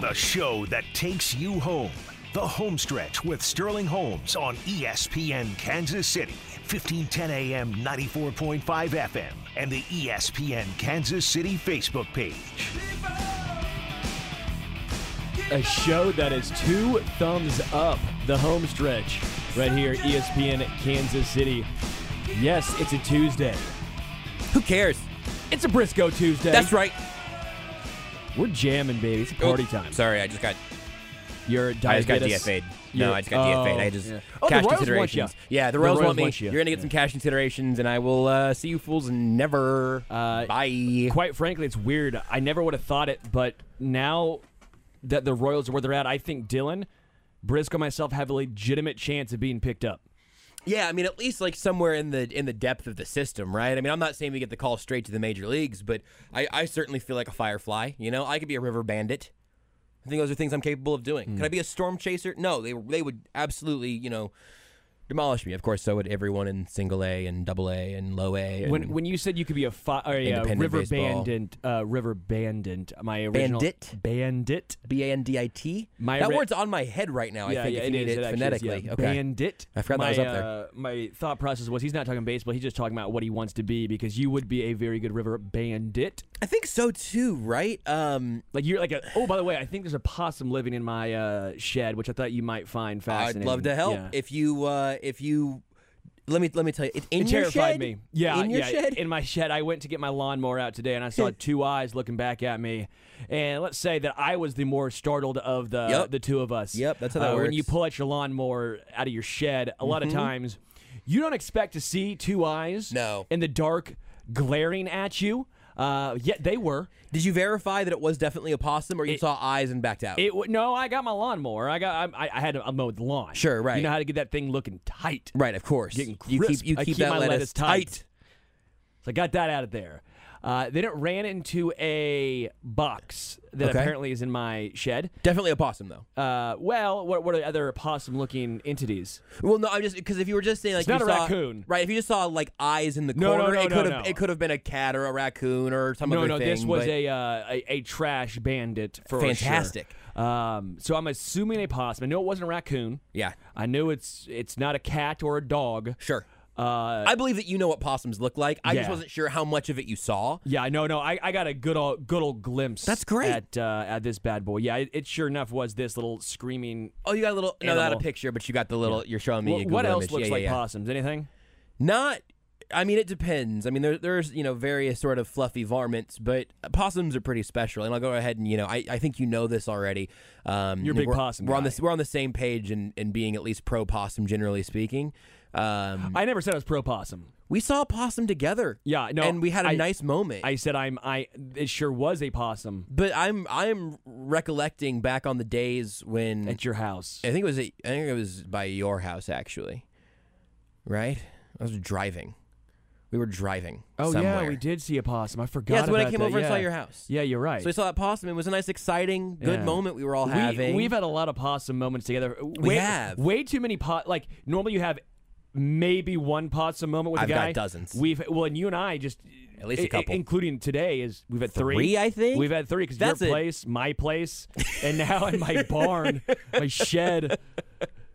the show that takes you home. The Homestretch with Sterling Holmes on ESPN Kansas City, 1510 AM, 94.5 FM, and the ESPN Kansas City Facebook page. A show that is two thumbs up. The home stretch right here, ESPN Kansas City. Yes, it's a Tuesday. Who cares? It's a Brisco Tuesday. That's right. We're jamming, baby. It's party time. Sorry, I just got You're I just got. DFA'd. No, I just got oh, DFA'd. I just yeah. Oh, the cash Royals considerations. Yeah, the The Royals, Royals want me. want ya. You're gonna get some cash considerations, and I will uh, see you fools never. Uh, Bye. Quite frankly, it's weird. I never would have thought it, but now that the Royals are where they're at, I think Dylan, Brisco, myself have a legitimate chance of being picked up. Yeah, I mean, at least like somewhere in the in the depth of the system, right? I mean, I'm not saying we get the call straight to the major leagues, but I, I certainly feel like a firefly. You know, I could be a river bandit. I think those are things I'm capable of doing. Could hmm. I be a storm chaser? No, they they would absolutely, you know, demolish me. Of course, so would everyone in single A and double A and low A. And When when you said you could be a, fi- or a uh, river baseball. bandit, uh, river bandit, my original Bandit? bandit. B A N D I T. My That ri- word's on my head right now. yeah, I think yeah, if you it need is. it, actually is, phonetically. yeah. Okay. Bandit. I forgot that was up there. Uh, my thought process was he's not talking baseball. He's just talking about what he wants to be because you would be a very good river bandit. I think so too, right? Um, Like you're like a. Oh, by the way, I think there's a possum living in my uh, shed, which I thought you might find fascinating. I'd love to help Yeah. if you uh, if you. Let me let me tell you, it's in It your terrified shed? me. Yeah, in your yeah. shed. In my shed, I went to get my lawnmower out today, and I saw two eyes looking back at me. And let's say that I was the more startled of the Yep. the two of us. Yep, that's how that Uh, When you pull out your lawnmower out of your shed, a lot of times you don't expect to see two eyes. No. In the dark, glaring at you. Uh, yet they were. Did you verify that it was definitely a possum, or you It- saw eyes and backed out? It w- no, I got my lawnmower. I got I, I had to mow the lawn. Sure, right. You know how to get that thing looking tight. right, of course. Getting you crisp. keep you I keep, keep that my lettuce, lettuce tight. So I got that out of there. Uh, then it ran into a box that Okay. apparently is in my shed. Definitely a possum, though. Uh, well, what, what are other possum-looking entities? Well, no, I'm just because if you were just saying like It's not you a saw, raccoon. right? If you just saw like eyes in the No, no, corner, no, it no, could have no. it could have been a cat or a raccoon or some no, other no, thing. this was but- a, uh, a a trash bandit for sure. Fantastic. Um, so I'm assuming a possum. I know it wasn't a raccoon. yeah, I know it's it's not a cat or a dog. sure. Uh, I believe that you know what possums look like. I just wasn't sure how much of it you saw. Yeah, no, no, I, I got a good old good old glimpse. That's great. at uh, at this bad boy. Yeah, it, it sure enough was this little screaming. Oh, you got a little no, not a picture, but you got the little. You're showing me. A what else image. looks Yeah, yeah, like yeah. possums? Anything? Not. I mean, it depends. I mean, there, there's you know various sort of fluffy varmints, but possums are pretty special. And I'll go ahead and you know I, I think you know this already. Um, You're a big we're, possum We're on guy. this. We're on the same page and and being at least pro possum, generally speaking. Um, I never said I was pro possum. we saw a possum together. Yeah, no, and we had a I- nice moment. I said I'm I. It sure was a possum but I'm I'm recollecting back on the days when at your house. I think it was at, I think it was by your house actually, right? I was driving. We were driving. Oh somewhere. yeah, we did see a possum. I forgot. Yeah, that's when I came that. over and saw your house. Yeah, you're right. So we saw that possum. It was a nice, exciting, good Yeah. moment we were all we, having. We've had a lot of possum moments together. We way, have. way too many pot. Like normally you have maybe one possum moment with I've a got guy. dozens. We've well, and you and I just At least a couple. including today is we've had three. Three, I think? we've had three because your it. place, my place, and now in my barn, my shed.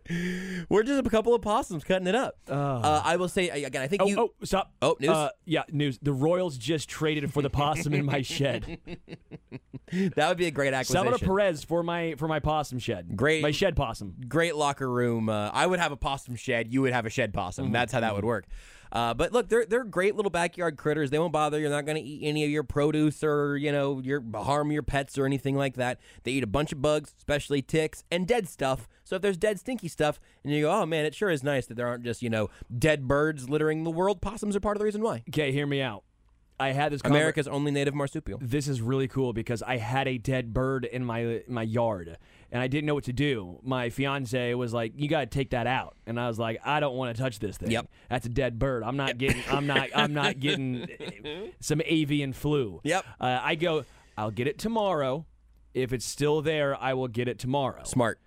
We're just a couple of possums cutting it up. Uh, I will say again. I think Oh, you. oh, stop. Oh, news? Uh, yeah, news. The Royals just traded for the possum in my shed. That would be a great acquisition. Salvador Perez for my for my possum shed. Great. My shed possum. great locker room. Uh, I would have a possum shed. You would have a shed possum. Mm-hmm. That's how that would work. Uh, but look, they're they're great little backyard critters. They won't bother. You're not going to eat any of your produce or you know your harm your pets or anything like that. They eat a bunch of bugs, especially ticks and dead stuff. So if there's dead stinky stuff, and you go, oh man, it sure is nice that there aren't just you know dead birds littering the world. Possums are part of the reason why. Okay, hear me out. I had this conver- America's only native marsupial. This is really cool because I had a dead bird in my my yard and I didn't know what to do. My fiance was like, "You got to take that out," and I was like, "I don't want to touch this thing. Yep. that's a dead bird. I'm not getting. I'm not. I'm not getting some avian flu. Yep. Uh, I go. I'll get it tomorrow. If it's still there, I will get it tomorrow. Smart.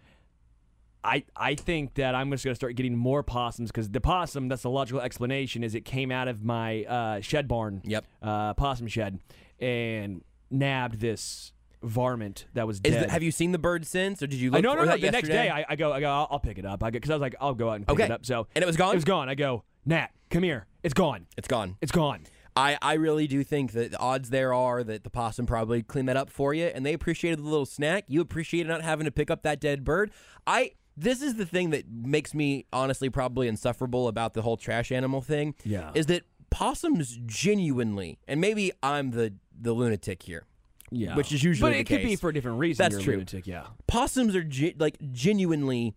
I, I think that I'm just going to start getting more possums because the possum, that's the logical explanation, is it came out of my uh, shed barn. Yep. Uh, possum shed and nabbed this varmint that was Is dead. the, have you seen the bird since, or did you? I Look no for no no. that The next yesterday? day, I, I go I go I'll, I'll pick it up. I because I was like I'll go out and pick Okay. it up. So And it was gone? It was gone. I go Nat, come here. It's gone. it's gone. It's gone. I, I really do think that the odds there are that the possum probably cleaned that up for you, and they appreciated the little snack. You appreciated not having to pick up that dead bird. I this is the thing that makes me honestly probably insufferable about the whole trash animal thing. Yeah. is that possums genuinely, and maybe I'm the the lunatic here. Yeah. Which is usually But it could be for a different reason. That's you're a true. Lunatic, yeah. possums are ge- like genuinely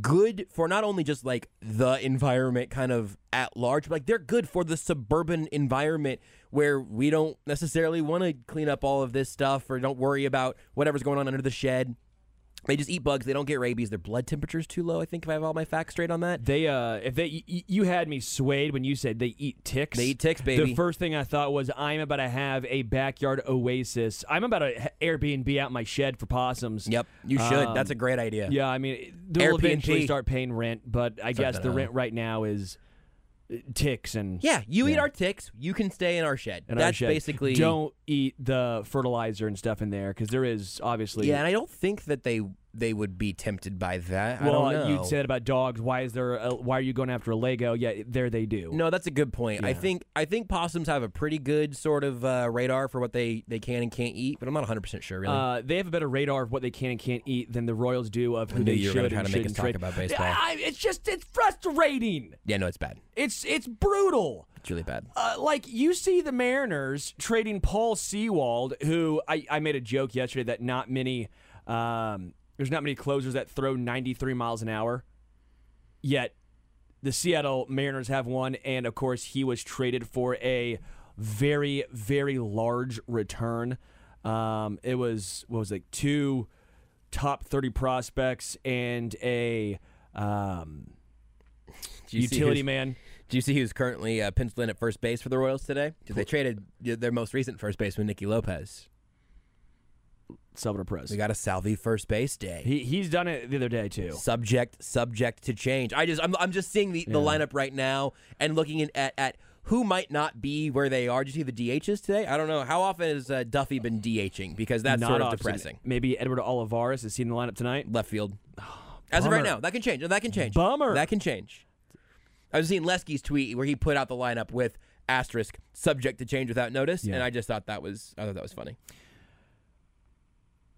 good for not only just like the environment kind of at large but like they're good for the suburban environment where we don't necessarily want to clean up all of this stuff or don't worry about whatever's going on under the shed they just eat bugs they don't get rabies their blood temperature's too low i think if i have all my facts straight on that They uh, if they y- you had me swayed when you said they eat ticks. They eat ticks, baby. The first thing I thought was I'm about to have a backyard oasis. I'm about to Airbnb out my shed for possums. yep you should Um, that's a great idea Yeah, I mean they'll Airbnb. eventually start paying rent, but I guess the rent right now is ticks and yeah you eat Yeah. our ticks you can stay in our shed and our that's shed. basically don't eat the fertilizer and stuff in there because there is obviously yeah and i don't think that they they would be tempted by that Well, I don't know. you said about dogs. Why is there? A, why are you going after a Lego? Yeah, there they do. No, that's a good point. I think I think possums have a pretty good sort of uh, radar for what they, they can and can't eat, but I'm not 100 percent sure. Really, Uh, they have a better radar of what they can and can't eat than the Royals do of who they were should try and to make us talk about baseball. I, it's just it's frustrating. yeah, no, it's bad. It's it's brutal. It's really bad. Uh, like you see the Mariners trading Paul Sewald, who I, I made a joke yesterday that not many um, there's not many closers that throw 93 miles an hour. Yet the Seattle Mariners have one, and of course he was traded for a very very large return. Um, it was what was it two top 30 prospects and a um, Do you see utility man. Do you see who's currently uh, penciled in at first base for the Royals today? Because they traded their most recent first baseman, Nicky Lopez. Salvador Perez. We got a Salvi first base day. He he's done it the other day too. subject subject to change. I just I'm, I'm just seeing the, the lineup right now and looking in, at at who might not be where they are. Did you see the DHs today? I don't know how often has uh, Duffy been DHing because that's Not sort of often. depressing. Maybe Edward Olivares is seen in the lineup tonight. Left field. As of right now, that can change. That can change. Bummer. That can change. I was seeing Lesky's tweet where he put out the lineup with asterisk subject to change without notice, Yeah. and I just thought that was I thought that was funny.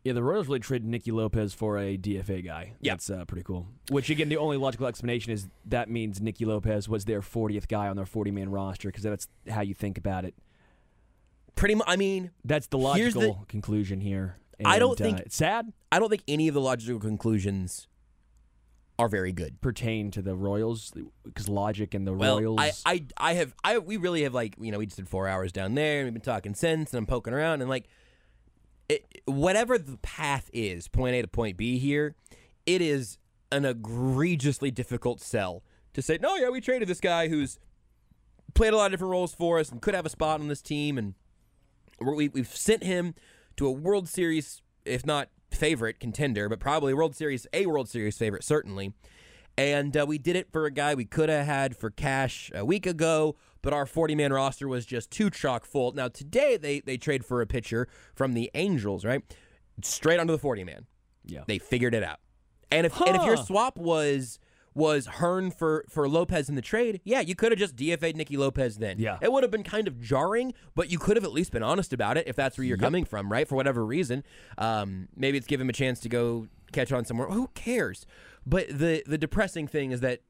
Yeah, the Royals really traded Nicky Lopez for a DFA guy. Yeah. That's uh, pretty cool. Which again, the only logical explanation is that means Nicky Lopez was their 40th guy on their 40 man roster because that's how you think about it. Pretty much. I mean, That's the Here's the- logical conclusion here. I don't And, think- uh, it's sad I don't think any of the logical conclusions are very good. pertain to the Royals because logic and the Well, Royals. I, I, I have, I, we really have like, you know, we just did four hours down there, and we've been talking since and I'm poking around, and like, it, whatever the path is, point A to point B here, it is an egregiously difficult sell to say, no, yeah, we traded this guy who's played a lot of different roles for us and could have a spot on this team, and we, we've sent him to a World Series, if not favorite contender, but probably World Series, a World Series favorite, certainly. And uh, we did it for a guy we could have had for cash a week ago, but our 40 man roster was just too chock full. Now, today they, they trade for a pitcher from the Angels, right? Straight onto the 40 man. yeah. They figured it out. And if and if your swap was was Hearn for for Lopez in the trade, yeah, you could have just DFA'd Nicky Lopez then. Yeah. It would have been kind of jarring, but you could have at least been honest about it if that's where you're coming from, right? For whatever reason. Um, maybe it's give him a chance to go catch on somewhere. Who cares? But the the depressing thing is that th-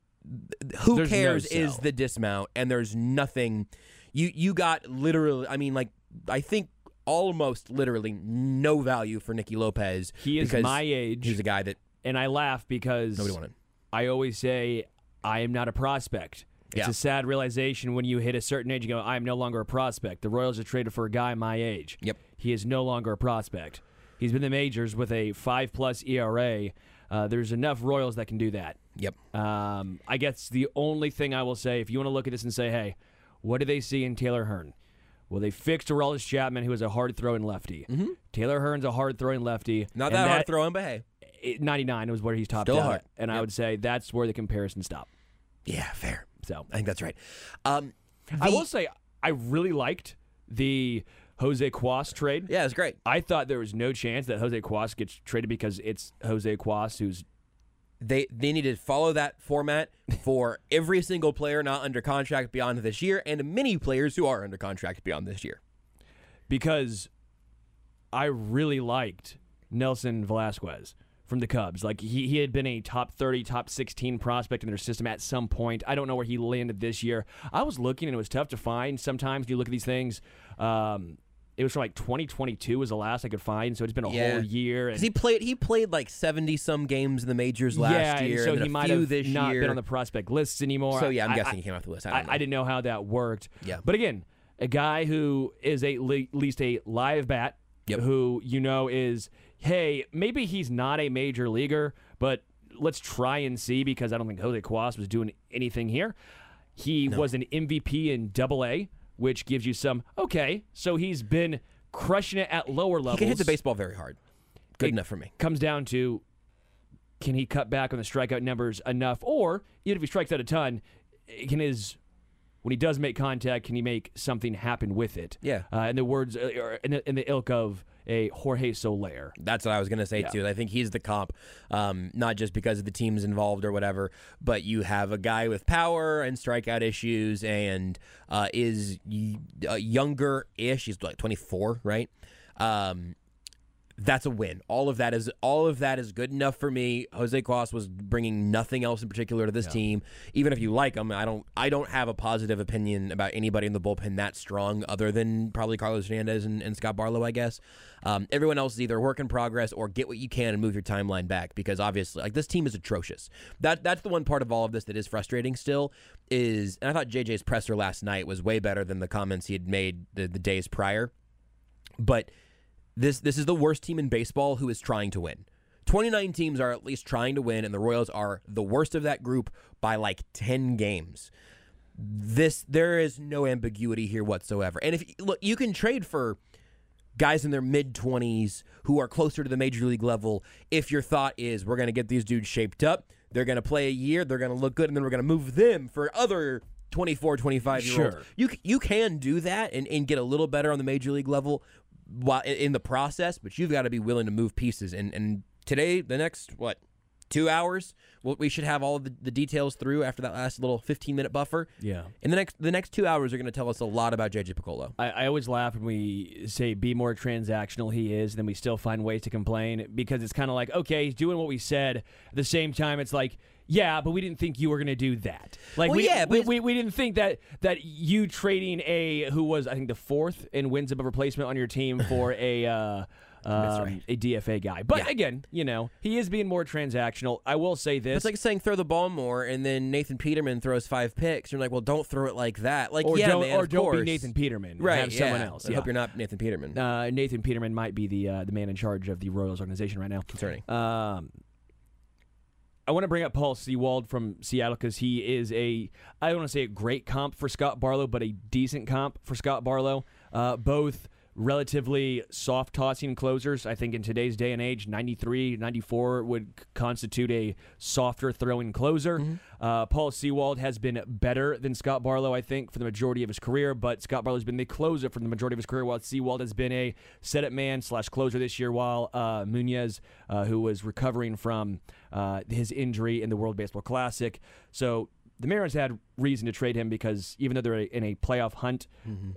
who There's no cares is the dismount and there's nothing you you got literally I mean like I think almost literally no value for Nicky Lopez. He is my age. He's a guy that and I laugh because nobody wanted. I always say I am not a prospect. It's Yeah. a sad realization when you hit a certain age. You go, I am no longer a prospect. The Royals are traded for a guy my age. Yep. He is no longer a prospect. He's been the majors with a five plus ERA. Uh, there's enough Royals that can do that. Yep. Um, I guess the only thing I will say, if you want to look at this and say, hey, what do they see in Taylor Hearn? Well, they fixed Aroldis Chapman, who is a hard throwing lefty. Mm-hmm. Taylor Hearn's a hard throwing lefty. Not and that, hard throwing, but hey. it- 99 was where he's topped Still out. hard. And I would say that's where the comparison stopped. Yeah, fair. So I think that's right. Um, I will say I really liked the Jose Cuas trade. Yeah, it's great. I thought there was no chance that Jose Cuas gets traded because it's Jose Cuas who's They they need to follow that format for every single player not under contract beyond this year, and many players who are under contract beyond this year. because I really liked Nelson Velázquez from the Cubs. Like he, he had been a top 30, top 16 prospect in their system at some point. I don't know where he landed this year. I was looking and it was tough to find. Sometimes you look at these things. Um, it was from like 2022 was the last I could find, so it's been a whole year. And he played he played like seventy some games in the majors last yeah, year, and so and he might have not year. been on the prospect lists anymore. so yeah, I'm I- guessing I- he came off the list. I, I, don't know. I didn't know how that worked. Yeah. But again, a guy who is a at least a live bat, Yep. who you know is, hey, maybe he's not a major leaguer, but let's try and see because I don't think Jose Cuas was doing anything here. He was an MVP in Double A, which gives you some okay. So he's been crushing it at lower levels. He can hit the baseball very hard. Good It enough for me. Comes down to can he cut back on the strikeout numbers enough, or even if he strikes out a ton, can his when he does make contact, can he make something happen with it? Yeah. Uh, in the words, uh, or in the, in the ilk of a Jorge Soler. That's what I was going to say Yeah. too. I think he's the comp, um, not just because of the teams involved or whatever, but you have a guy with power and strikeout issues, and uh, is y- uh, younger-ish. He's like 24, right? Um, that's a win. All of that is all of that is good enough for me. Jose Cuas was bringing nothing else in particular to this team. Even if you like him, I don't. I don't have a positive opinion about anybody in the bullpen that strong, other than probably Carlos Hernandez and, and Scott Barlow, I guess. Um, everyone else is either work in progress or get what you can and move your timeline back because obviously, like this team is atrocious. That that's the one part of all of this that is frustrating. Still is, and I thought JJ's presser last night was way better than the comments he had made the, the days prior, but this this is the worst team in baseball who is trying to win. 29 teams are at least trying to win, and the Royals are the worst of that group by like 10 games. This there is no ambiguity here whatsoever. And if look, you can trade for guys in their mid 20s who are closer to the major league level if your thought is we're going to get these dudes shaped up, they're going to play a year, they're going to look good and then we're going to move them for other 24, 25 year olds. Sure. You you can do that and, and get a little better on the major league level while in- the process, but you've got to be willing to move pieces and and today the next what two hours we should have all of the, the details through after that last little 15 minute buffer Yeah. and the next the next two hours are going to tell us a lot about jj piccolo I, I always laugh when we say be more transactional he is, then we still find ways to complain because it's kind of like, okay, he's doing what we said. At the same time, it's like, yeah, but we didn't think you were going to do that. Like, Well, we, yeah, but we, we, we didn't think that that you trading a who was I think the fourth in wins above replacement on your team for a uh, um, right. a DFA guy. But Yeah. again, you know, he is being more transactional. I will say this: It's like saying throw the ball more, and then Nathan Peterman throws five picks. You're like, well, don't throw it like that. Like, or yeah, don't, man, or don't course. be Nathan Peterman. Right, Have someone yeah. else. I yeah. hope you're not Nathan Peterman. Uh, Nathan Peterman might be the uh, the man in charge of the Royals organization right now. Concerning. Um, I want to bring up Paul Sewald from Seattle because he is a I don't want to say a great comp for Scott Barlow, but a decent comp for Scott Barlow. Uh, both relatively soft tossing closers. I think in today's day and age, 93, 94 would constitute a softer throwing closer. Uh, Paul Sewald has been better than Scott Barlow, I think, for the majority of his career, but Scott Barlow's been the closer for the majority of his career, while Sewald has been a set up man slash closer this year, while uh, Muñoz, uh, who was recovering from uh, his injury in the World Baseball Classic. So the Mariners had reason to trade him because even though they're in a playoff hunt,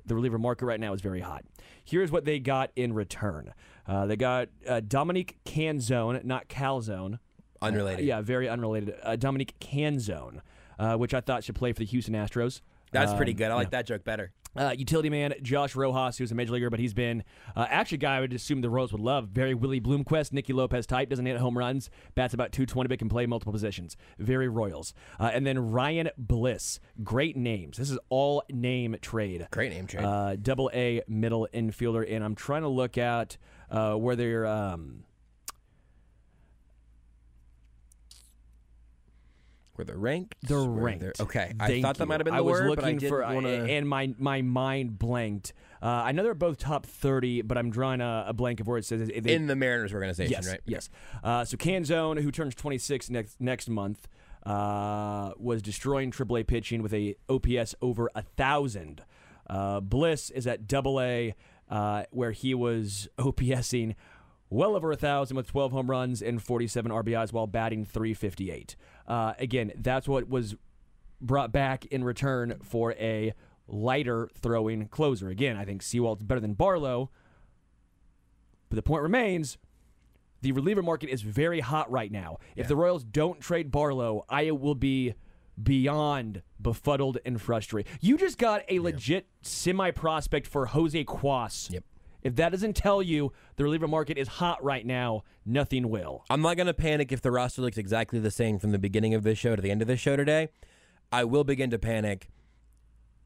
the reliever market right now is very hot. Here's what they got in return. Uh, they got uh, Dominic Canzone, not Calzone. Unrelated. Uh, yeah, very unrelated. Uh, Dominic Canzone, uh, which I thought should play for the Houston Astros. That's pretty Um, good. I like that joke better. uh, utility man Josh Rojas, who's a major leaguer, but he's been uh, actually a guy I would assume the Royals would love. Very Willie Bloomquist, Nicky Lopez type, doesn't hit home runs, bats about 220, but can play multiple positions. Very Royals. Uh, and then Ryan Bliss, great names. This is all name trade. Great name trade. Uh, double A middle infielder, and I'm trying to look at uh, where they're. Um, Were they ranked? They're Were ranked. they- Okay. I thought that you. might have been the I the was word, looking I for, want to. and my my mind blanked. Uh, I know they're both top thirty, but I'm drawing a, a blank of where it says they, in the Mariners organization, yes, right? yes. Uh, so Canzone, who turns 26 next next month, uh, was destroying AAA pitching with a OPS over a thousand. Uh, Bliss is at Double A. uh, where he was OPSing well over a thousand with 12 home runs and 47 RBIs while batting 358. Uh, again, that's what was brought back in return for a lighter throwing closer. Again, I think Sewald's better than Barlow, but the point remains the reliever market is very hot right now. If the Royals don't trade Barlow, I will be beyond befuddled and frustrated. You just got a legit semi prospect for Jose Cuas. Yep. If that doesn't tell you the reliever market is hot right now, nothing will. I'm not going to panic if the roster looks exactly the same from the beginning of this show to the end of this show today. I will begin to panic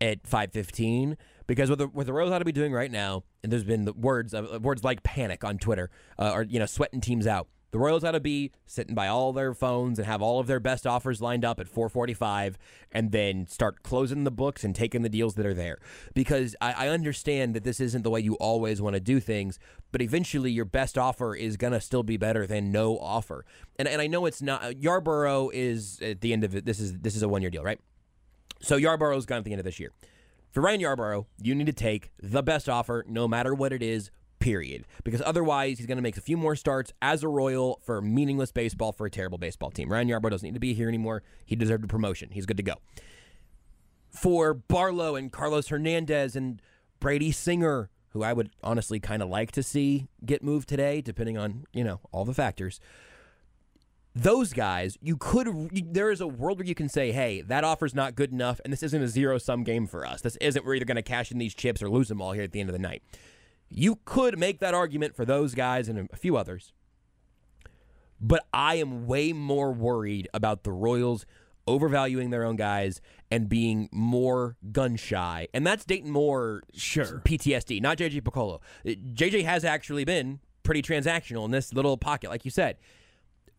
at 5:15 because what the, what the Royals ought to be doing right now, and there's been the words uh, words like panic on Twitter, uh, or you know, sweating teams out. The Royals ought to be sitting by all their phones and have all of their best offers lined up at 445 and then start closing the books and taking the deals that are there. Because I, I understand that this isn't the way you always want to do things, but eventually your best offer is going to still be better than no offer. And, and I know it's not, Yarbrough is at the end of it, this is, this is a one year deal, right? So Yarbrough's gone at the end of this year. For Ryan Yarbrough, you need to take the best offer, no matter what it is, period. Because otherwise, he's going to make a few more starts as a Royal for meaningless baseball for a terrible baseball team. Ryan Yarbrough doesn't need to be here anymore. He deserved a promotion. He's good to go. For Barlow and Carlos Hernandez and Brady Singer, who I would honestly kind of like to see get moved today, depending on, you know, all the factors those guys, you could. There is a world where you can say, "Hey, that offer's not good enough, and this isn't a zero-sum game for us. This isn't we're either going to cash in these chips or lose them all here at the end of the night." You could make that argument for those guys and a few others, but I am way more worried about the Royals overvaluing their own guys and being more gun shy, and that's Dayton Moore Sure. PTSD, not JJ Piccolo. Uh, JJ has actually been pretty transactional in this little pocket, like you said.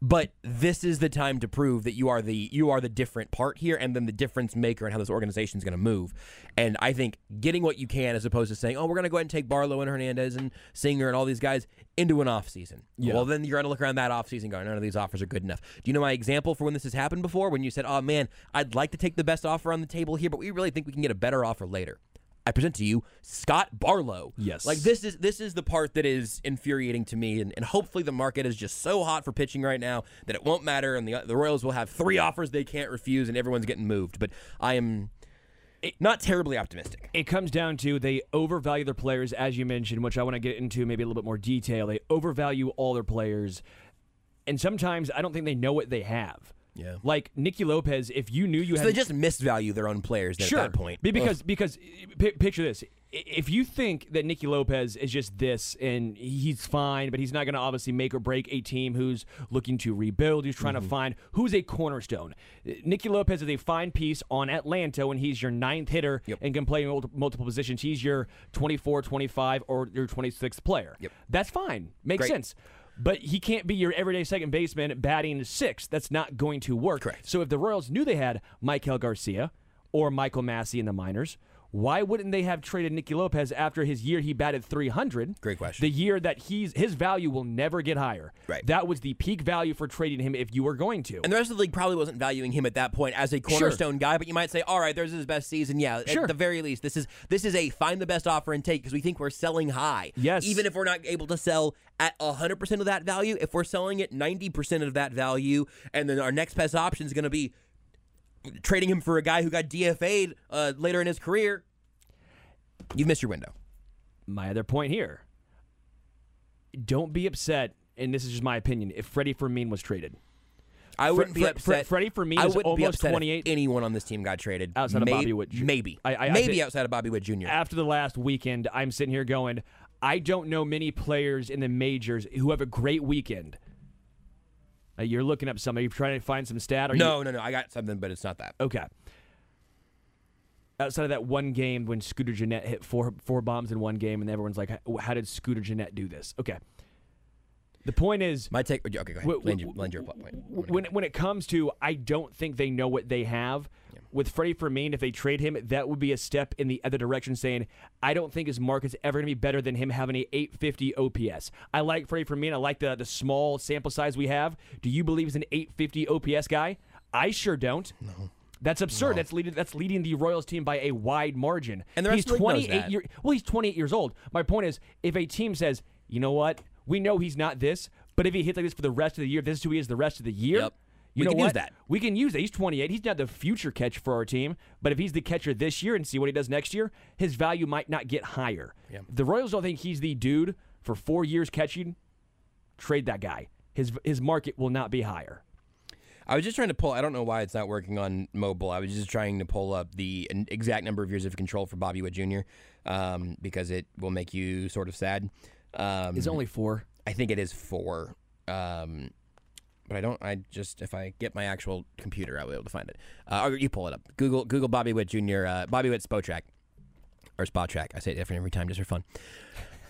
But this is the time to prove that you are the you are the different part here, and then the difference maker and how this organization is going to move. And I think getting what you can, as opposed to saying, "Oh, we're going to go ahead and take Barlow and Hernandez and Singer and all these guys into an off season." Yeah. Well, then you're going to look around that off season, going, "None of these offers are good enough." Do you know my example for when this has happened before? When you said, "Oh man, I'd like to take the best offer on the table here, but we really think we can get a better offer later." I present to you Scott Barlow. Yes. Like this is this is the part that is infuriating to me, and, and hopefully the market is just so hot for pitching right now that it won't matter, and the the Royals will have three offers they can't refuse, and everyone's getting moved. But I am not terribly optimistic. It comes down to they overvalue their players, as you mentioned, which I want to get into maybe a little bit more detail. They overvalue all their players, and sometimes I don't think they know what they have. Yeah. Like Nicky Lopez, if you knew you had. So had they just misvalue their own players sure. at that point. Be- Because because p- picture this: if you think that Nicky Lopez is just this and he's fine, but he's not going to obviously make or break a team who's looking to rebuild, who's trying Mm-hmm. to find who's a cornerstone. Nicky Lopez is a fine piece on Atlanta when he's your ninth hitter Yep. and can play multiple positions. He's your 24, 25, or your 26th player. Yep. That's fine. Makes Great. sense. But he can't be your everyday second baseman batting sixth. That's not going to work. Correct. So if the Royals knew they had Maikel Garcia or Michael Massey in the minors, why wouldn't they have traded Nicky Lopez after his year he batted 300? Great question. The year that he's his value will never get higher. Right. That was the peak value for trading him if you were going to. And the rest of the league probably wasn't valuing him at that point as a cornerstone guy, but you might say, all right, there's his best season. Yeah, Sure. at the very least, this is this is a find the best offer and take because we think we're selling high. Yes. Even if we're not able to sell at 100% of that value, if we're selling at 90% of that value, and then our next best option is going to be trading him for a guy who got DFA'd uh, later in his career, you've missed your window. my other point here. Don't be upset, and this is just my opinion, if Freddie Fermin was traded. I wouldn't be Fre- Fre- upset. Freddie Fermin I is wouldn't be almost if 28 anyone on this team got traded Outside of Bobby Witt Jr. Maybe, I- I- maybe outside of Bobby Witt Jr. after the last weekend, I'm sitting here going, I don't know many players in the majors who have a great weekend. Uh, you're looking up somebody, you're trying to find some stat. Or No, no, no. I got something, but it's not that. Okay. Outside of that one game when Scooter Gennett hit four four bombs in one game, and everyone's like, "How- "How did Scooter Gennett do this?" Okay. The point is, My take. Okay, go ahead. Wh- Land wh- your, land your plot point. when when it comes to, I don't think they know what they have. With Freddie Fermin, if they trade him, that would be a step in the other direction, saying I don't think his market's ever going to be better than him having a 850 OPS. I like Freddie Fermin. I like the the small sample size we have. Do you believe he's an 850 OPS guy? I sure don't. No. That's absurd. That's leading. That's leading the Royals team by a wide margin. And the rest he's of the league knows 28 that. year, Well, he's 28 years old. My point is, if a team says, you know what, we know he's not this, but if he hits like this for the rest of the year, this is who he is the rest of the year. Yep. You We can use that. We can use that. He's 28. He's not the future catch for our team, but if he's the catcher this year and see what he does next year, his value might not get higher. Yeah. The Royals don't think he's the dude for four years catching. Trade that guy. His his market will not be higher. I was just trying to pull. I don't know why it's not working on mobile. I was just trying to pull up the exact number of years of control for Bobby Witt Jr. Um, because it will make you sort of sad. Um, It's only four. I think it is four. Um, but I don't. I just if I get my actual computer, I'll be able to find it. Uh, or you pull it up. Google Google Bobby Witt Jr. Uh, Bobby Witt Spotrack or Spot Track. I say it different every time just for fun.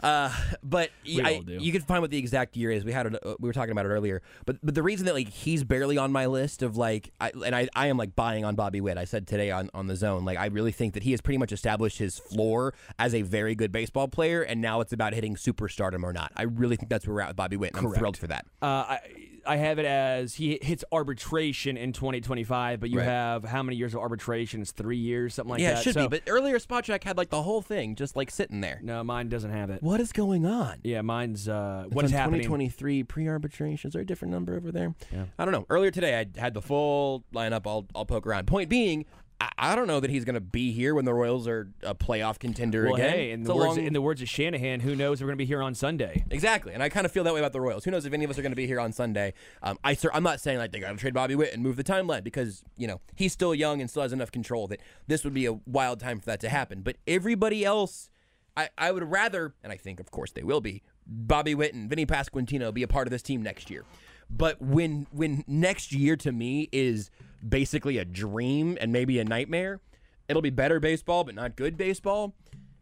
Uh, but I, you can find what the exact year is. We had it. Uh, we were talking about it earlier. But but the reason that like he's barely on my list of like, I, and I, I am like buying on Bobby Witt. I said today on on the zone. Like I really think that he has pretty much established his floor as a very good baseball player, and now it's about hitting superstardom or not. I really think that's where we're at with Bobby Witt. And I'm thrilled for that. Uh, I I have it as he hits arbitration in 2025, but you Right. have how many years of arbitration? It's three years, something like yeah, that. it should So- be. But earlier, Spot Track had like the whole thing just like sitting there. no, mine doesn't have it. What is going on? Yeah, mine's uh, It's what is on happening. 2023 pre-arbitration. Is there a different number over there? Yeah. I don't know. Earlier today, I had the full lineup. I'll I'll poke around. Point being, I, I don't know that he's going to be here when the Royals are a playoff contender Well, again. hey, in the words long- in the words of Shanahan, who knows? if We're going to be here on Sunday. Exactly, and I kind of feel that way about the Royals. Who knows if any of us are going to be here on Sunday? Um, I sir, I'm not saying like they got to trade Bobby Witt and move the timeline because you know he's still young and still has enough control that this would be a wild time for that to happen. But everybody else, I, I would rather, and I think of course they will be, Bobby Witt and Vinny Pasquantino be a part of this team next year. But when when next year to me is basically a dream and maybe a nightmare, it'll be better baseball but not good baseball.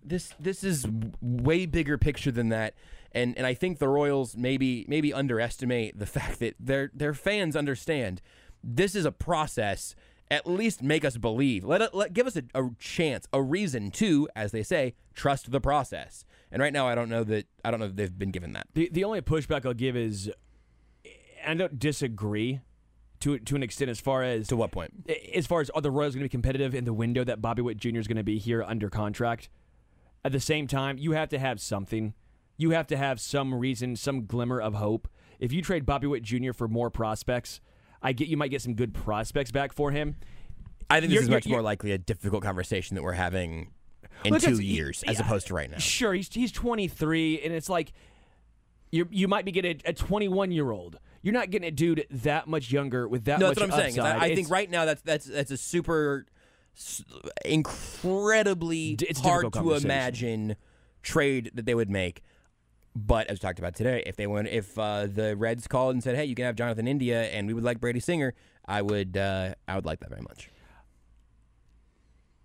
This this is way bigger picture than that. And and I think the Royals maybe maybe underestimate the fact that their their fans understand this is a process. At least make us believe. Let, let give us a, a chance a reason to as they say trust the process. And right now I don't know that I don't know that they've been given that. The the only pushback I'll give is, I don't disagree, to to an extent as far as to what point as far as are the Royals going to be competitive in the window that Bobby Witt Jr. is going to be here under contract. At the same time, you have to have something. You have to have some reason, some glimmer of hope. If you trade Bobby Witt Jr. for more prospects, I get you might get some good prospects back for him. I think this You're- is much more likely a difficult conversation that we're having in Look, two years as opposed to right now Sure, he's he's 23, and it's like you you might be getting a 21 year old. You're not getting a dude that much younger with that No, much that's what I'm saying. I, I think right now that's that's that's a super incredibly it's hard to imagine trade that they would make. But as we talked about today, if they went, if uh, the Reds called and said, "Hey, you can have Jonathan India, and we would like Brady Singer," I would, uh, I would like that very much.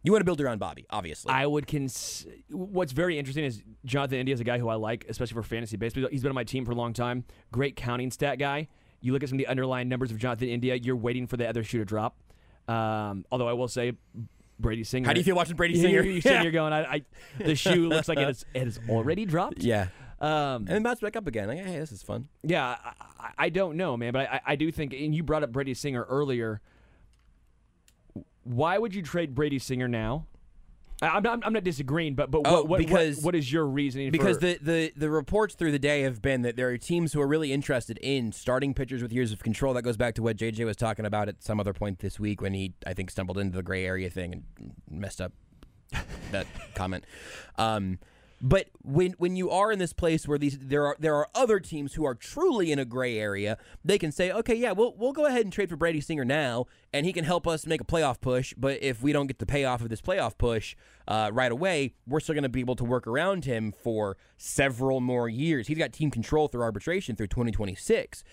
You want to build around Bobby, obviously. I would cons. What's very interesting is Jonathan India is a guy who I like, especially for fantasy baseball. He's been on my team for a long time. Great counting stat guy. You look at some of the underlying numbers of Jonathan India. You're waiting for the other shoe to drop. Um, although I will say, Brady Singer. How do you feel watching Brady Singer? You're, you're here going, I, I, the shoe looks like it has, it has already dropped. yeah, Um, and then bounce back up again. Like, hey, this is fun. yeah, I, I, I don't know, man, but I, I do think, and you brought up Brady Singer earlier. Why would you trade Brady Singer now? I'm not, I'm not disagreeing, but but Oh, what, what, what- what is your reasoning? Because for, the, the, the reports through the day have been that there are teams who are really interested in starting pitchers with years of control. That goes back to what JJ was talking about at some other point this week when he, I think, stumbled into the gray area thing and messed up that comment. Um, but when when you are in this place where these there are there are other teams who are truly in a gray area, they can say, okay, yeah, we'll we'll go ahead and trade for Brady Singer now, and he can help us make a playoff push. But if we don't get the payoff of this playoff push uh, right away, we're still going to be able to work around him for several more years. He's got team control through arbitration through 2026,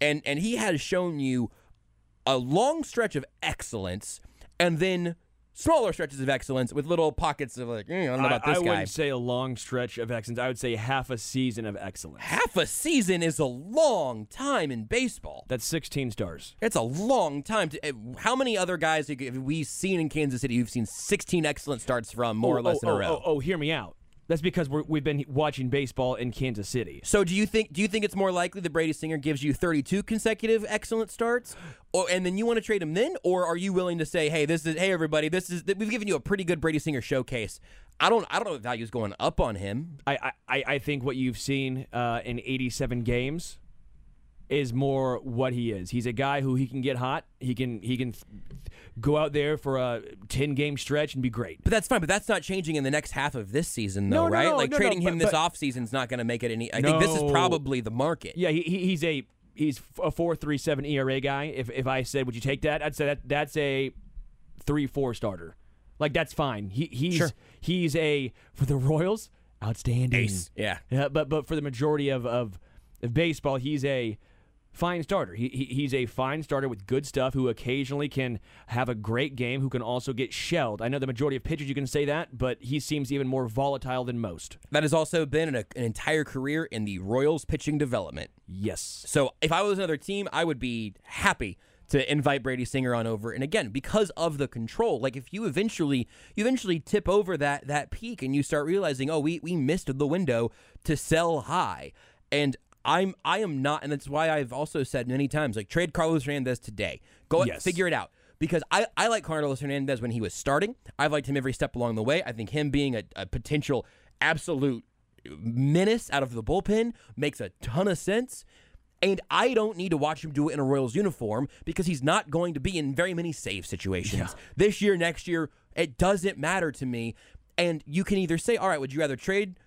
and and he has shown you a long stretch of excellence, and then smaller stretches of excellence with little pockets of like, "Eh, I don't know about I, this I guy. I wouldn't say a long stretch of excellence. I would say half a season of excellence. Half a season is a long time in baseball. That's 16 stars. It's a long time. To, eh, how many other guys have we seen in Kansas City who've seen 16 excellent starts from more oh, or less oh, in a oh, row? Oh, oh, hear me out. That's because we're, we've been watching baseball in Kansas City. So do you think do you think it's more likely that Brady Singer gives you 32 consecutive excellent starts, or and then you want to trade him then, or are you willing to say, hey, this is hey everybody, this is we've given you a pretty good Brady Singer showcase. I don't I don't know if value's going up on him. I I, I think what you've seen uh, in 87 games is more what he is. He's a guy who he can get hot. He can he can go out there for a 10 game stretch and be great. But that's fine. But that's not changing in the next half of this season, though, No, right? no, like no, trading him but- this offseason is not going to make it any. I think this is probably the market. Yeah, he, he, he's a he's a 4.37 ERA guy. If if I said would you take that? I'd say that that's a 3-4 starter. Like that's fine. He he's Sure. he's a for the Royals outstanding. Ace. Yeah. Yeah, but but for the majority of, of, of baseball, he's a fine starter. He, he he's a fine starter with good stuff who occasionally can have a great game, who can also get shelled. I know the majority of pitchers you can say that, but he seems even more volatile than most. That has also been an, an entire career in the Royals pitching development. Yes. So if I was another team, I would be happy to invite Brady Singer on over. And again, because of the control, like if you eventually you eventually tip over that that peak and you start realizing, oh, we we missed the window to sell high. And I'm I am not, and that's why I've also said many times, like trade Carlos Hernandez today. Go Yes. figure it out. Because I, I like Carlos Hernandez when he was starting. I've liked him every step along the way. I think him being a, a potential absolute menace out of the bullpen makes a ton of sense. And I don't need to watch him do it in a Royals uniform because he's not going to be in very many save situations. This year, next year, it doesn't matter to me. And you can either say, all right, would you rather trade